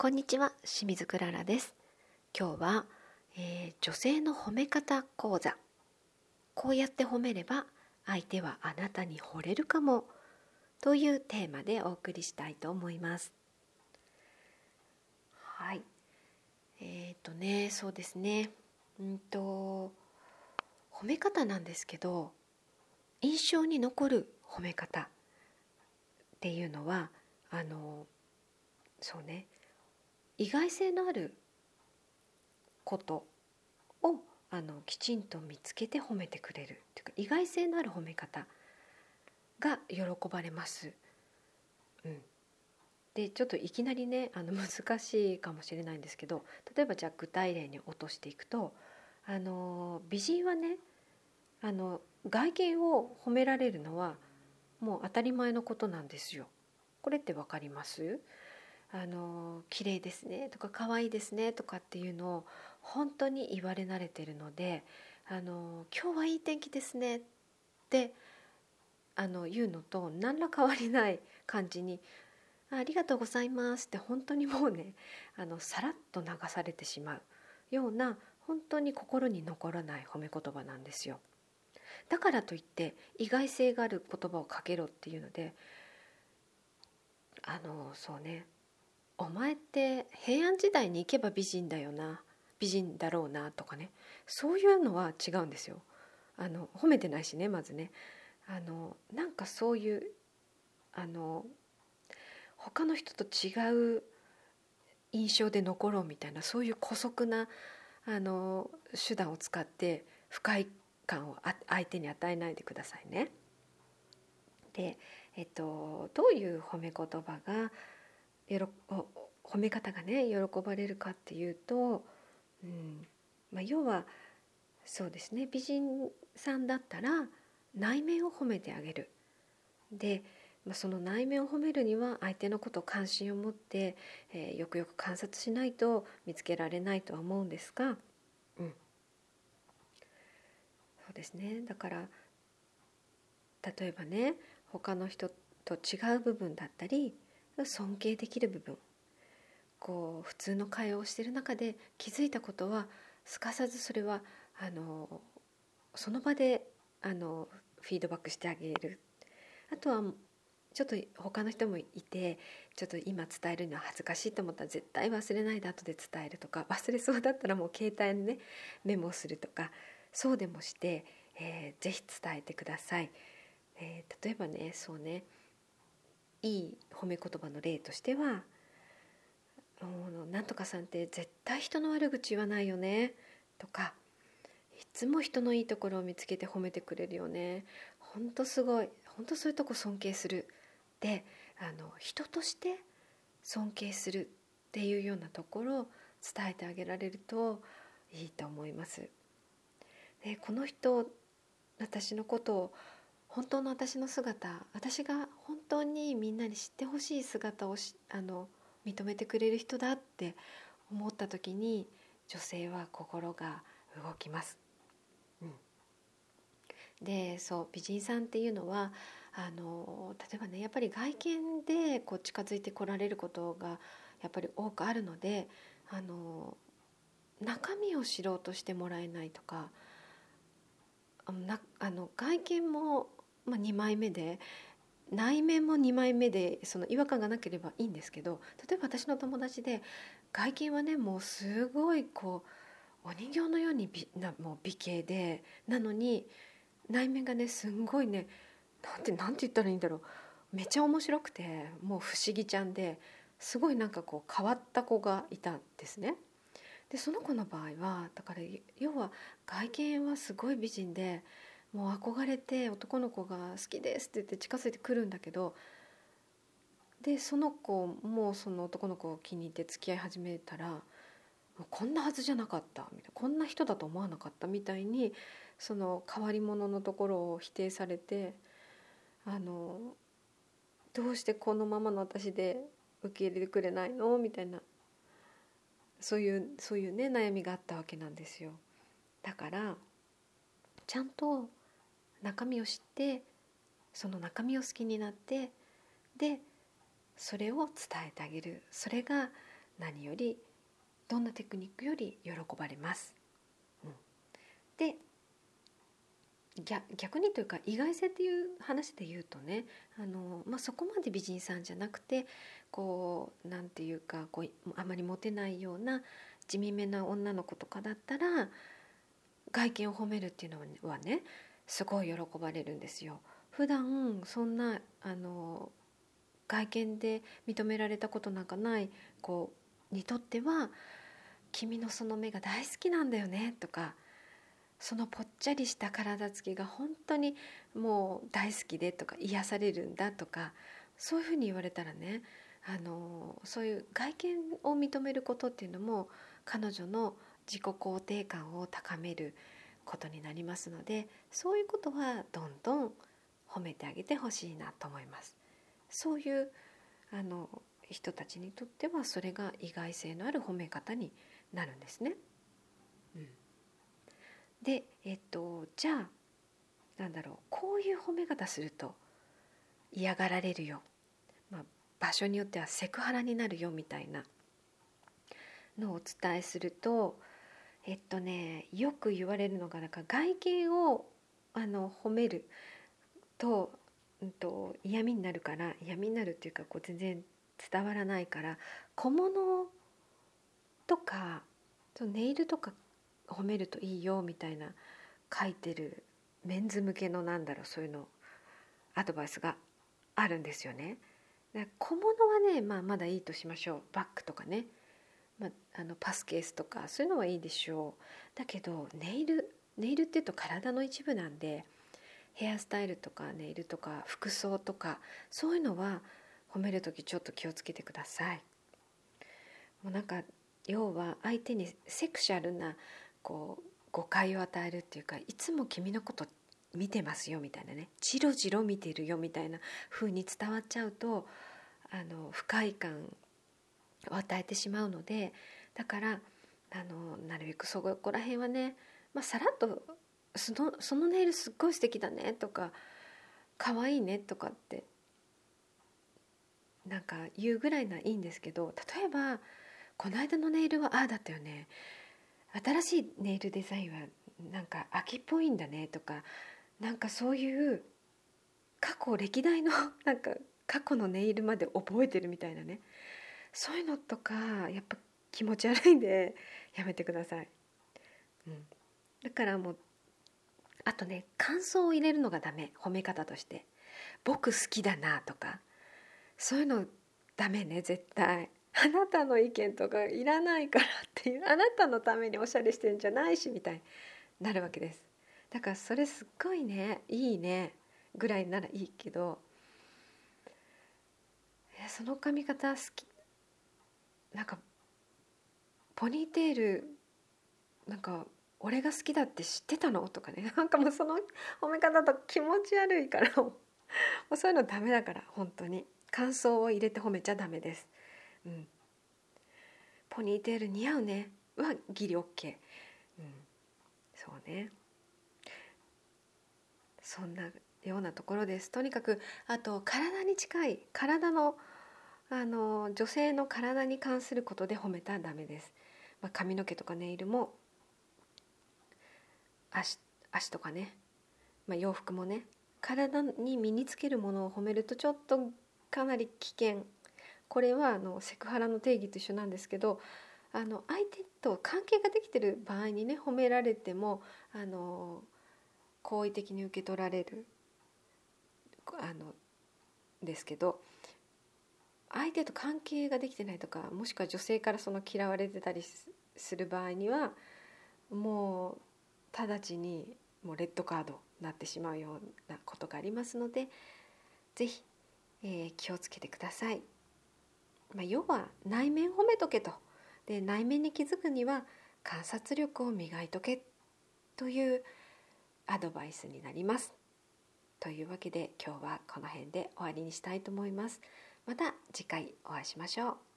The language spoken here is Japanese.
こんにちは清水クララです。今日は、えー、女性の褒め方講座。こうやって褒めれば相手はあなたに惚れるかもというテーマでお送りしたいと思います。はい。えっ、ー、とねそうですね。うんと褒め方なんですけど印象に残る褒め方っていうのはあのそうね意外性のあることをあのきちんと見つけて褒めてくれるというか意外性のある褒め方が喜ばれます。うん、でちょっといきなりねあの難しいかもしれないんですけど例えばじゃあ具体例に落としていくとあの美人はねあの外見を褒められるのはもう当たり前のことなんですよ。これって分かります？あの綺麗ですねとか可愛いですねとかっていうのを本当に言われ慣れてるのであの今日はいい天気ですねってあの言うのと何ら変わりない感じにありがとうございますって本当にもうねあのさらっと流されてしまうような本当に心に残らない褒め言葉なんですよ。だからといって意外性がある言葉をかけろっていうのであのそうねお前って平安時代に行けば美人だよな美人だろうなとかねそういうのは違うんですよ。あの褒めてないしねまずねあのなんかそういうあの他の人と違う印象で残ろうみたいなそういう姑息なあの手段を使って不快感を相手に与えないでくださいね。で、えっと、どういう褒め言葉がよろ褒め方がね喜ばれるかっていうと、うんまあ、要はそうですね美人さんだったら内面を褒めてあげる。で、まあ、その内面を褒めるには相手のことを関心を持って、えー、よくよく観察しないと見つけられないとは思うんですが、うん、そうですねだから例えばね他の人と違う部分だったり尊敬できる部分。こう普通の会話をしている中で気づいたことはすかさずそれはあのその場であのフィードバックしてあげる。あとはちょっと他の人もいてちょっと今伝えるのは恥ずかしいと思ったら絶対忘れないで後で伝えるとか忘れそうだったらもう携帯にねメモするとかそうでもして、えー、ぜひ伝えてください。えー、例えばねそうね。いい褒め言葉の例としては「なんとかさんって絶対人の悪口言わないよね」とか「いつも人のいいところを見つけて褒めてくれるよね」「ほんとすごいほんとそういうとこ尊敬する」であの人として尊敬するっていうようなところを伝えてあげられるといいと思います。でこの人私のことを本当の私の姿私が本当にみんなに知ってほしい姿をあの認めてくれる人だって思った時に女性は心が動きます。うん、でそう美人さんっていうのはあの例えばねやっぱり外見でこう近づいてこられることがやっぱり多くあるのであの中身を知ろうとしてもらえないとかなあの外見もまあ、2枚目で内面も2枚目でその違和感がなければいいんですけど例えば私の友達で外見はねもうすごいこうお人形のように美なもう美形でなのに内面がねすんごいねなんてなんて言ったらいいんだろうめっちゃ面白くてもう不思議ちゃんですごいなんかこう変わった子がいたんですね。でその子の場合はだから要は外見はすごい美人でもう憧れて男の子が好きですって言って近づいてくるんだけどでその子もその男の子を気に入って付き合い始めたらこんなはずじゃなかったみたいなこんな人だと思わなかったみたいにその変わり者のところを否定されてあのどうしてこのままの私で受け入れてくれないの？みたいなそういうそういうね悩みがあったわけなんですよ。だからちゃんと中身を知ってその中身を好きになってでそれを伝えてあげるそれが何よりどんなテクニックより喜ばれます。うん、で逆にというか意外性っていう話で言うとねあの、まあ、そこまで美人さんじゃなくてこうなんていうかこうあまりモテないような地味めな女の子とかだったら外見を褒めるっていうのはねすごい喜ばれるんですよ。普段そんなあの外見で認められたことなんかない子にとっては「君のその目が大好きなんだよね」とか「そのぽっちゃりした体つきが本当にもう大好きで」とか「癒されるんだ」とかそういうふうに言われたらねあのそういう外見を認めることっていうのも彼女の自己肯定感を高めることになりますのでそういうことはどんどん褒めてあげてほしいなと思います。そういうあの人たちにとってはそれが意外性のある褒め方になるんですね。うん、でえっとじゃあなんだろうこういう褒め方すると嫌がられるよ、まあ、場所によってはセクハラになるよみたいなのをお伝えするとえっとねよく言われるのがなんか外見をあの褒めると,、うんと、嫌味になるから嫌味になるっていうかこう全然伝わらないから小物とかネイルとか褒めるといいよみたいな書いてるメンズ向けのなんだろうそういうのアドバイスがあるんですよね。小物はね、まあ、まだいいとしましょうバッグとかね、まあ、のパスケースとかそういうのはいいでしょうだけどネイルネイルっていうと体の一部なんでヘアスタイルとかネイルとか服装とかそういうのは褒める時ちょっと気をつけてください。もうなんか要は相手にセクシャルなこう誤解を与えるっていうかいつも君のこと見てますよみたいなねじろじろ見てるよみたいな風に伝わっちゃうとあの不快感を与えてしまうのでだからあのなるべくそこら辺はね、まあ、さらっとそのそのネイルすっごい素敵だねとか可愛いねとかってなんか言うぐらいないいんですけど例えばこの間のネイルはああだったよね。新しいネイルデザインはなんか秋っぽいんだねとかなんかそういう過去歴代のなんか過去のネイルまで覚えてるみたいなね。そういうのとかやっぱ気持ち悪いんでやめてください。うん、だからもうあとね感想を入れるのがダメ。褒め方として「僕好きだな」とか。そういうのダメね絶対。あなたの意見とかいらないからっていう。あなたのためにおしゃれしてるんじゃないしみたいになるわけです。だからそれすっごいねいいねぐらいならいいけど。その髪型好きなんかポニーテールなんか俺が好きだって知ってたの？とかね。なんかもうその褒め方と気持ち悪いから。もうそういうのダメだから本当に。感想を入れて褒めちゃダメです。うん、ポニーテール似合うね。はギリ OK、うん、そうね。そんなようなところです。とにかくあと体に近い。体のあの女性の体に関することで褒めたらダメです、まあ、髪の毛とかネイルも足足とかね、まあ、洋服もね。体に身につけるものを褒めるとちょっとかなり危険。これはあのセクハラの定義と一緒なんですけどあの相手と関係ができてる場合にね褒められてもあの好意的に受け取られるあのですけど相手と関係ができてないとかもしくは女性からその嫌われてたりする場合にはもう直ちにもうレッドカードになってしまうようなことがありますので是非、えー、気をつけてください。まあ、要は内面褒めとけとで内面に気づくには観察力を磨いとけというアドバイスになります。というわけで今日はこの辺で終わりにしたいと思います。また次回お会いしましょう。